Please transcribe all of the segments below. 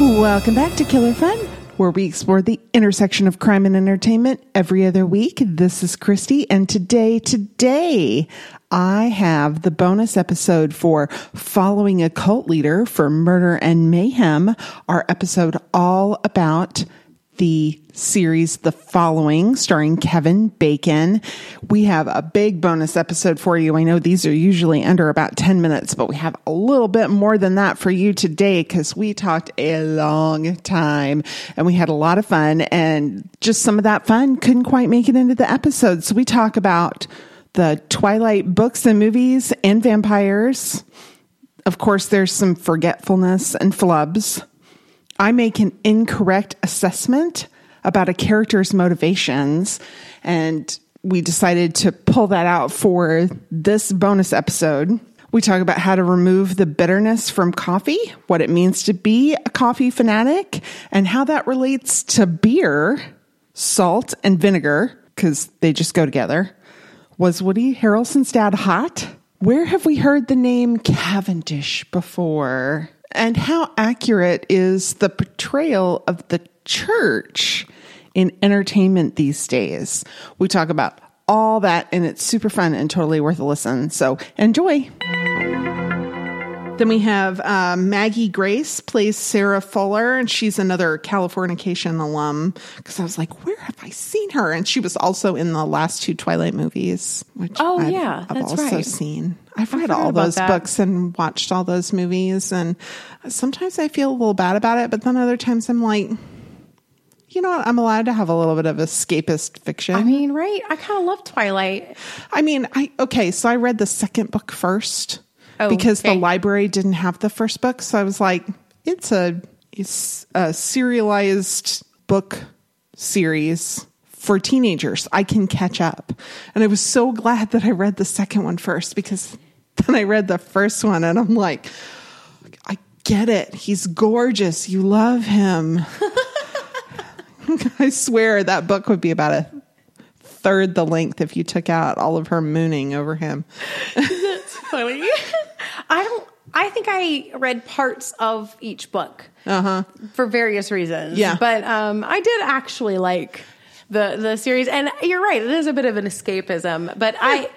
Welcome back to Killer Fun, where we explore the intersection of crime and entertainment every other week. This is Christy, and today, today, I have the bonus episode for Following a Cult Leader for Murder and Mayhem, our episode all about the series The Following, starring Kevin Bacon. We have a big bonus episode for you. I know these are usually under about 10 minutes, but we have a little bit more than that for you today because we talked a long time and we had a lot of fun and just some of that fun couldn't quite make it into the episode. So we talk about the Twilight books and movies and vampires. Of course, there's some forgetfulness and flubs. I make an incorrect assessment about a character's motivations and we decided to pull that out for this bonus episode. We talk about how to remove the bitterness from coffee, what it means to be a coffee fanatic, and how that relates to beer, salt, and vinegar, because they just go together. Was Woody Harrelson's dad hot? Where have we heard the name Cavendish before? And how accurate is the portrayal of the church in entertainment these days? We talk about all that, and it's super fun and totally worth a listen. So enjoy. Then we have uh, Maggie Grace plays Sarah Fuller, and she's another Californication alum. Because I was like, where have I seen her? And she was also in the last two Twilight movies, which Oh, I've, yeah, I've that's also right. seen. I've read all those that. books and watched all those movies, and sometimes I feel a little bad about it, but then other times I'm like, you know what? I'm allowed to have a little bit of escapist fiction. I mean, right? I kind of love Twilight. I mean, I okay, so I read the second book first Oh, because the library didn't have the first book, so I was like, it's a it's a serialized book series for teenagers. I can catch up. And I was so glad that I read the second one first because then I read the first one and I'm like, I get it. He's gorgeous. You love him. I swear that book would be about a third the length if you took out all of her mooning over him. It's funny. I don't. I think I read parts of each book uh-huh. for various reasons. Yeah. but um, I did actually like the the series, and you're right. It is a bit of an escapism, but I.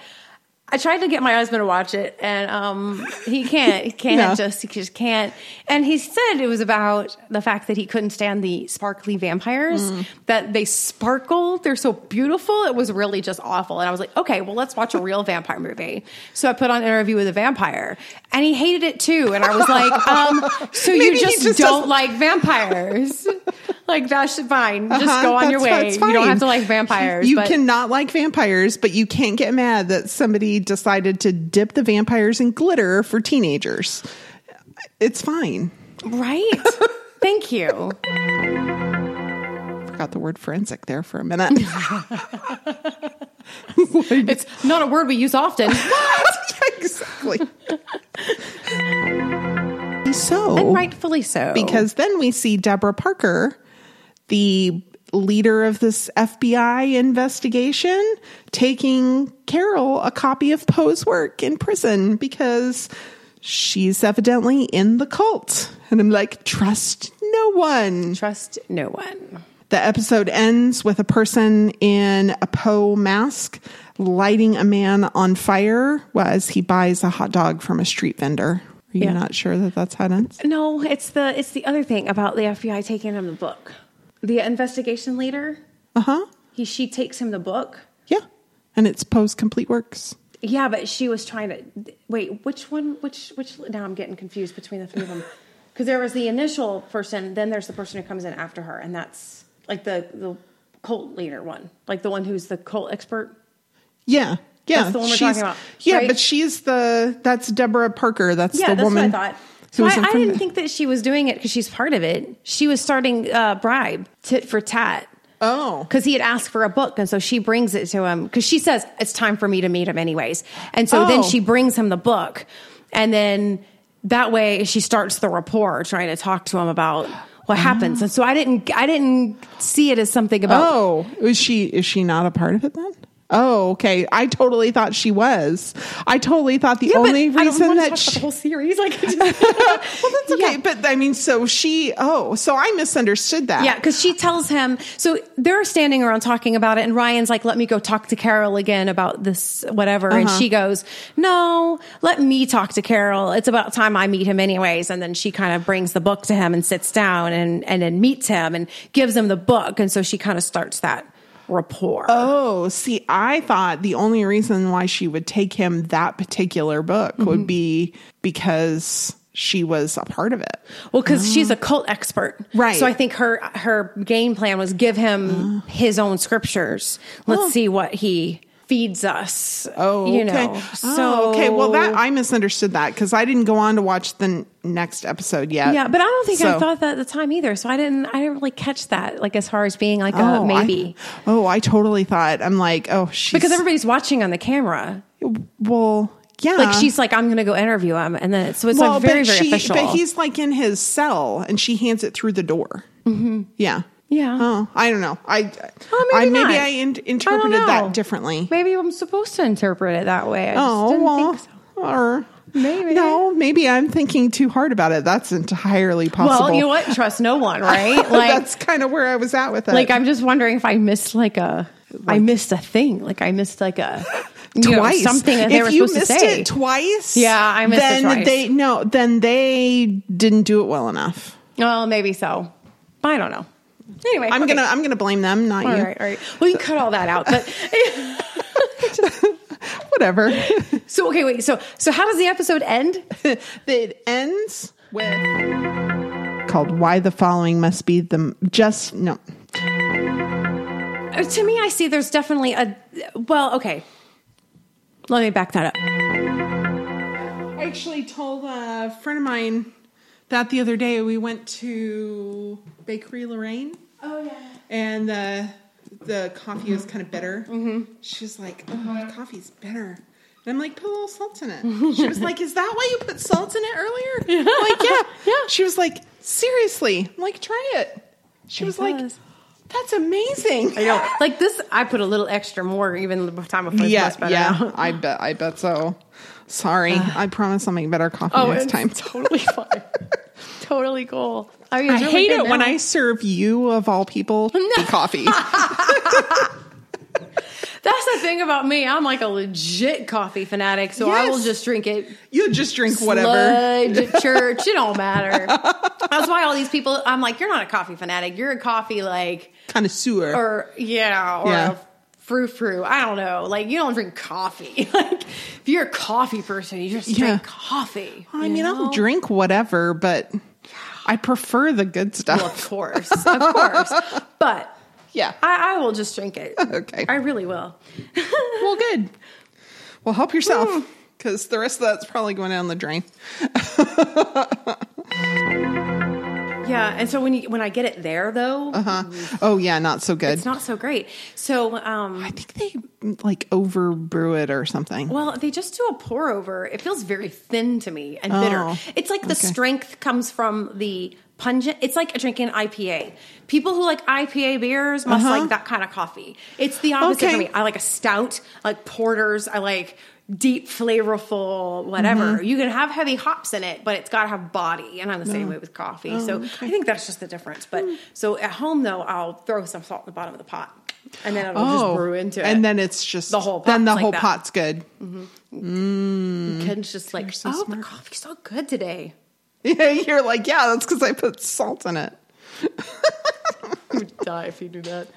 I tried to get my husband to watch it, and um, he can't. He can't No. just. He just can't. And he said it was about the fact that he couldn't stand the sparkly vampires. Mm. That they sparkle. They're so beautiful. It was really just awful. And I was like, okay, well, let's watch a real vampire movie. So I put on Interview with a Vampire, and he hated it too. And I was like, um, so you just, just don't doesn't- like vampires? Like that's fine. Just Uh-huh, go on your way. You don't have to like vampires. You but- cannot like vampires, but you can't get mad that somebody decided to dip the vampires in glitter for teenagers. It's fine. Right? Thank you. Forgot the word forensic there for a minute. It's not a word we use often. exactly. so, and rightfully so. because then we see Deborah Parker, the leader of this FBI investigation, taking Carroll a copy of Poe's work in prison because she's evidently in the cult. And I'm like, trust no one. trust no one. The episode ends with a person in a Poe mask lighting a man on fire as he buys a hot dog from a street vendor. Are you Yeah. not sure that that's how it ends? No, it's the it's the other thing about the FBI taking him the book. The investigation leader, Uh huh. he she takes him the book. Yeah. And it's Poe's complete works. Yeah, but she was trying to wait. Which one? Which which? Now I'm getting confused between the three of them because there was the initial person, then there's the person who comes in after her, and that's like the the cult leader one, like the one who's the cult expert. Yeah. Yeah. That's the one we're she's- talking about, Yeah, right? but she's the that's Deborah Parker. That's Yeah, the that's woman. what I thought. So was I, I didn't think that she was doing it because she's part of it. She was starting uh, bribe tit for tat. Oh. because he had asked for a book, and so she brings it to him because she says it's time for me to meet him anyways, and so then Oh. she brings him the book, and then that way she starts the rapport, trying to talk to him about what happens, and so I didn't, I didn't see it as something about. Oh, is she is she not a part of it then? Oh, okay. I totally thought she was. I totally thought the Yeah, only I don't reason that she, the whole series, like, well, that's okay. Yeah. But I mean, so she. Oh, so I misunderstood that. Yeah, because she tells him. So they're standing around talking about it, and Ryan's like, "Let me go talk to Carroll again about this, whatever." And Uh-huh. she goes, "No, let me talk to Carroll. It's about time I meet him, anyways." And then she kind of brings the book to him and sits down and and then meets him and gives him the book, and so she kind of starts that rapport. Oh, see, I thought the only reason why she would take him that particular book Mm-hmm. would be because she was a part of it. Well, because she's a cult expert, Right. So I think her her game plan was give him his own scriptures. Let's Oh. see what he feeds us. Oh, you okay. know. Oh, So okay. Well, that I misunderstood that because I didn't go on to watch the n- next episode yet. Yeah, but I don't think I thought that at the time either. So I didn't. I didn't really catch that. Like as far as being like Oh, a I- maybe oh, I totally thought. I'm like, oh, she's because everybody's watching on the camera. well, yeah. Like she's like, I'm going to go interview him, and then so it's well, like very but very she, official. but he's like in his cell, and she hands it through the door. Mm-hmm. Yeah. Yeah. Oh, I don't know. I, Oh, I maybe maybe. I in- interpreted know. that differently. Maybe I'm supposed to interpret it that way. I just Oh, didn't well, think so. or Maybe. no, maybe I'm thinking too hard about it. That's entirely possible. Well, you know what? Trust no one, right? Like, That's kind of where I was at with it. like I'm just wondering if I missed like a, I missed a thing. Like I missed like a you know, twice something that they if were you supposed to missed say. it twice, Yeah, I missed it then twice. They no, then they didn't do it well enough. well, maybe so. I don't know. Anyway, I'm okay. gonna I'm gonna blame them, not All you. All right, all right. We can cut all that out. But Whatever. so okay, wait. So so how does the episode end? it ends with called "Why the Following Must Be the Just No." Uh, to me, I see there's definitely a. Well, okay. Let me back that up. I actually told a friend of mine that the other day. We went to Bakery Lorraine. Oh yeah. and the the coffee was kind of bitter. Mm-hmm. She was like, "Oh, the coffee's bitter." And I'm like, "Put a little salt in it." She was like, "Is that why you put salt in it earlier?" I'm like, "Yeah, Yeah. She was like, "Seriously?" I'm like, "Try it." She was like, "That's amazing." I know. Like this, I put a little extra more even the time before yeah, yeah. I bet. I bet so. Sorry, I promise I'll make better coffee Oh, next time. totally fine. Totally cool. I, mean, I really hate it when. I serve you of all people the coffee. That's the thing about me. I'm like a legit coffee fanatic, so I will just drink it. You'll just drink whatever. Sludge church, it don't matter. That's why all these people. I'm like, you're not a coffee fanatic. You're a coffee like, Kind of sewer. or yeah, or Yeah. Frou frou. I don't know. Like you don't drink coffee. like if you're a coffee person, you just Yeah. drink coffee. I mean, know? I'll drink whatever, but I prefer the good stuff. Well, of course, of course. But yeah. I, I will just drink it. Okay. I really will. well, good. Well, help yourself Hmm. because the rest of that's probably going down the drain. Yeah, and so when you when I get it there though, Huh? Oh, yeah, not so good. it's not so great. So um I think they like over brew it or something. Well, they just do a pour over. It feels very thin to me and bitter. Oh, It's like the okay. strength comes from the pungent. It's like drinking IPA. People who like IPA beers must Uh-huh. like that kind of coffee. It's the opposite Okay. for me. I like a stout, I like porters, I like deep, flavorful, whatever. Mm-hmm. You can have heavy hops in it, but it's got to have body. And I'm the same way with coffee. Oh, so I think that's just the difference. But Hmm. so at home though, I'll throw some salt in the bottom of the pot. And then it'll just brew into it. Oh, and then it's just The whole Then the like whole that. pot's good. Ken's just like, so oh, the coffee's so good today. Yeah, you're like, yeah, that's because I put salt in it. I would die if you do that.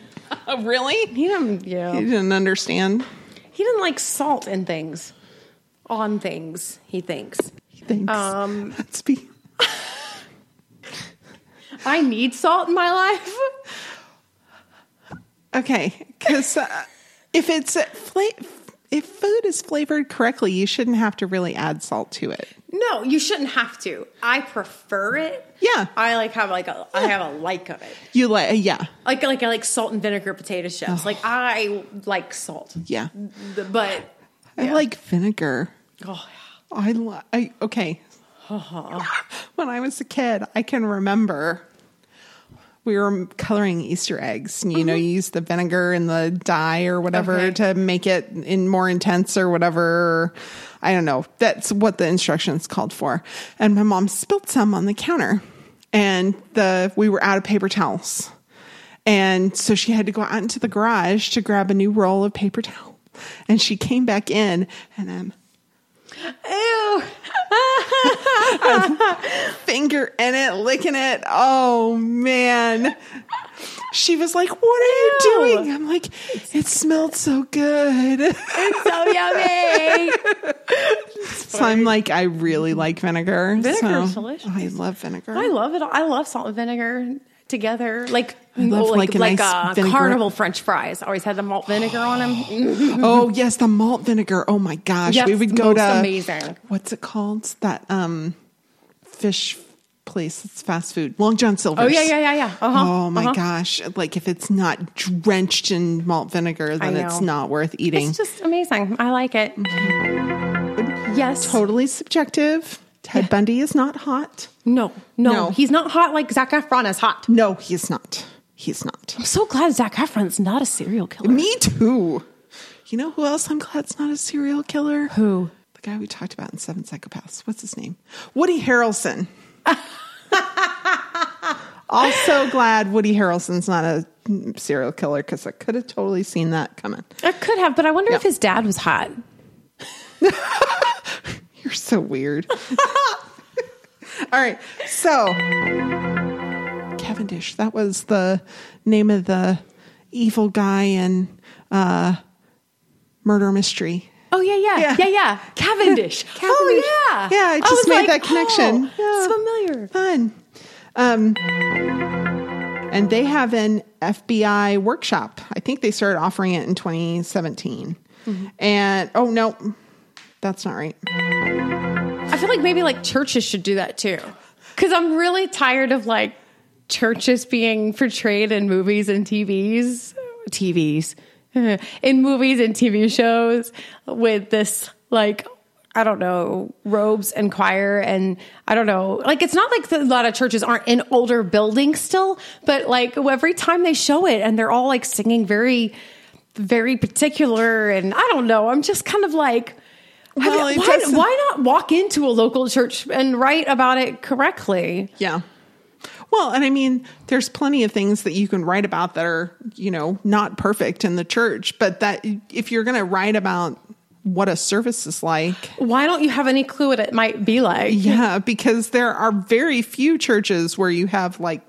Oh, really? He didn't, yeah. You didn't understand. He didn't like salt in things, on things. He thinks. Thanks. Um, Let's be. I need salt in my life. Okay, because uh, if it's fla- if food is flavored correctly, you shouldn't have to really add salt to it. No, you shouldn't have to. I prefer it. Yeah. I like have like a I have a like of it. You like, uh, yeah, Like like I like salt and vinegar potato chips. Like I like salt, yeah. but I yeah. like vinegar. oh I, li- I okay. when I was a kid, I can remember we were coloring Easter eggs. You know, you use the vinegar and the dye or whatever Okay. to make it in more intense or whatever. I don't know. That's what the instructions called for. And my mom spilled some on the counter, and the we were out of paper towels, and so she had to go out into the garage to grab a new roll of paper towel. And she came back in, and um, Ew. finger in it, licking it. Oh man. She was like, What are you doing? I'm like, It smelled so good. It's so yummy. so I'm like, I really like vinegar. Vinegar is so delicious. I love vinegar. I love it. I love salt and vinegar together. Like love, like like, a like, nice uh, carnival French fries. Always had the malt vinegar on them. oh yes, the malt vinegar. Oh my gosh. Yes, we would go to amazing. what's it called? That um fish place. It's fast food. Long John Silver's. Oh yeah, yeah, yeah, yeah. Uh-huh. Oh my uh-huh. gosh. Like if it's not drenched in malt vinegar, then it's not worth eating. It's just amazing. I like it. Yes. totally subjective. Ted Bundy is not hot. No, no, No. he's not hot like Zac Efron is hot. No, he's not. He's not. I'm so glad Zac Efron's not a serial killer. Me too. You know who else I'm glad's not a serial killer? Who? The guy we talked about in Seven Psychopaths. What's his name? Woody Harrelson. Also glad Woody Harrelson's not a serial killer because I could have totally seen that coming. I could have, but I wonder if his dad was hot. You're so weird. All right. So, Cavendish, that was the name of the evil guy in uh, Murder Mystery. Oh yeah, yeah, Yeah. yeah, yeah. Cavendish. Cavendish. Oh yeah, Yeah, I just was made that connection. Oh, Yeah. It's familiar. Fun. Um, and they have an FBI workshop. I think they started offering it in 2017. And oh, no, that's not right. I feel like maybe like churches should do that too. Cause I'm really tired of like churches being portrayed in movies and TVs, TVs, in movies and TV shows with this like, I don't know, robes and choir. And I don't know, like, it's not like the, a lot of churches aren't in older buildings still, but like every time they show it and they're all like singing very, very particular. And I don't know, I'm just kind of like, Well, you- why, why not walk into a local church and write about it correctly? Yeah. Well, and I mean, there's plenty of things that you can write about that are, you know, not perfect in the church, but that if you're going to write about what a service is like, Why don't you have any clue what it might be like? yeah, because there are very few churches where you have like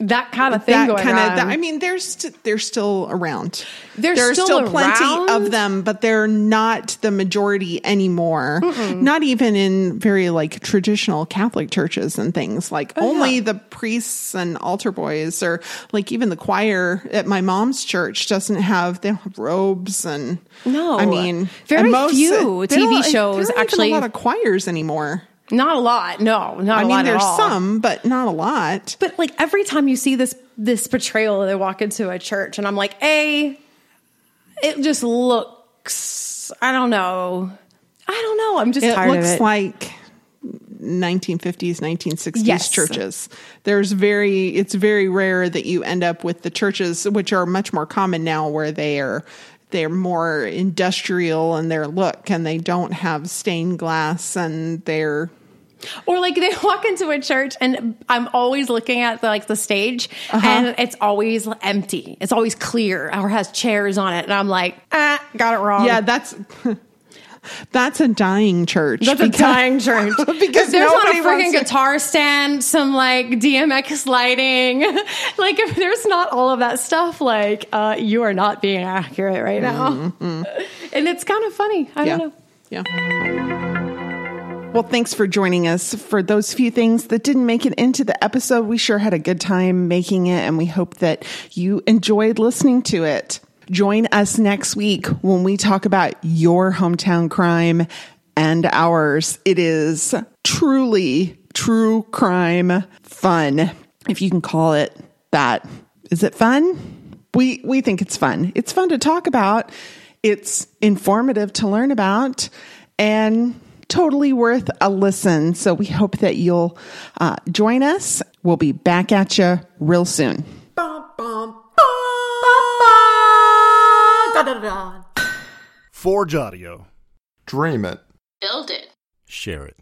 That kind of thing that going kind on. of. That, I mean, they're st- they're still around. They're there are still still, plenty of them, but they're not the majority anymore. Not even in very like traditional Catholic churches and things. Like Oh, only the priests and altar boys, or like even the choir at my mom's church doesn't have. They don't have robes and No. I mean, Very and few TV shows there aren't even actually- a lot of choirs anymore. Not a lot. No, not I a mean, lot there's some, but not a lot. But like every time you see this this portrayal, they walk into a church, and I'm like, a, it just looks. I don't know. I don't know. I'm just it tired looks of it. like 1950s 1960s Yes. churches there's very it's very rare that you end up with the churches which are much more common now where they are they're more industrial in their look and they don't have stained glass and they're Or like they walk into a church and I'm always looking at the, like the stage Uh-huh. and it's always empty. It's always clear or has chairs on it. And I'm like, ah, got it wrong. yeah that's that's a dying church That's a dying church. because there's not a freaking guitar stand, some like DMX lighting, like if there's not all of that stuff, like uh, you are not being accurate right now. And it's kind of funny. I Mm-hmm. yeah don't know. yeah well, thanks for joining us. For those few things that didn't make it into the episode, we sure had a good time making it, and we hope that you enjoyed listening to it. Join us next week when we talk about your hometown crime and ours. It is truly true crime fun, if you can call it that. Is it fun? We we think it's fun. It's fun to talk about. It's informative to learn about, and totally worth a listen. So we hope that you'll uh, join us. We'll be back at you real soon. Forge Audio. Dream it. Build it. Share it.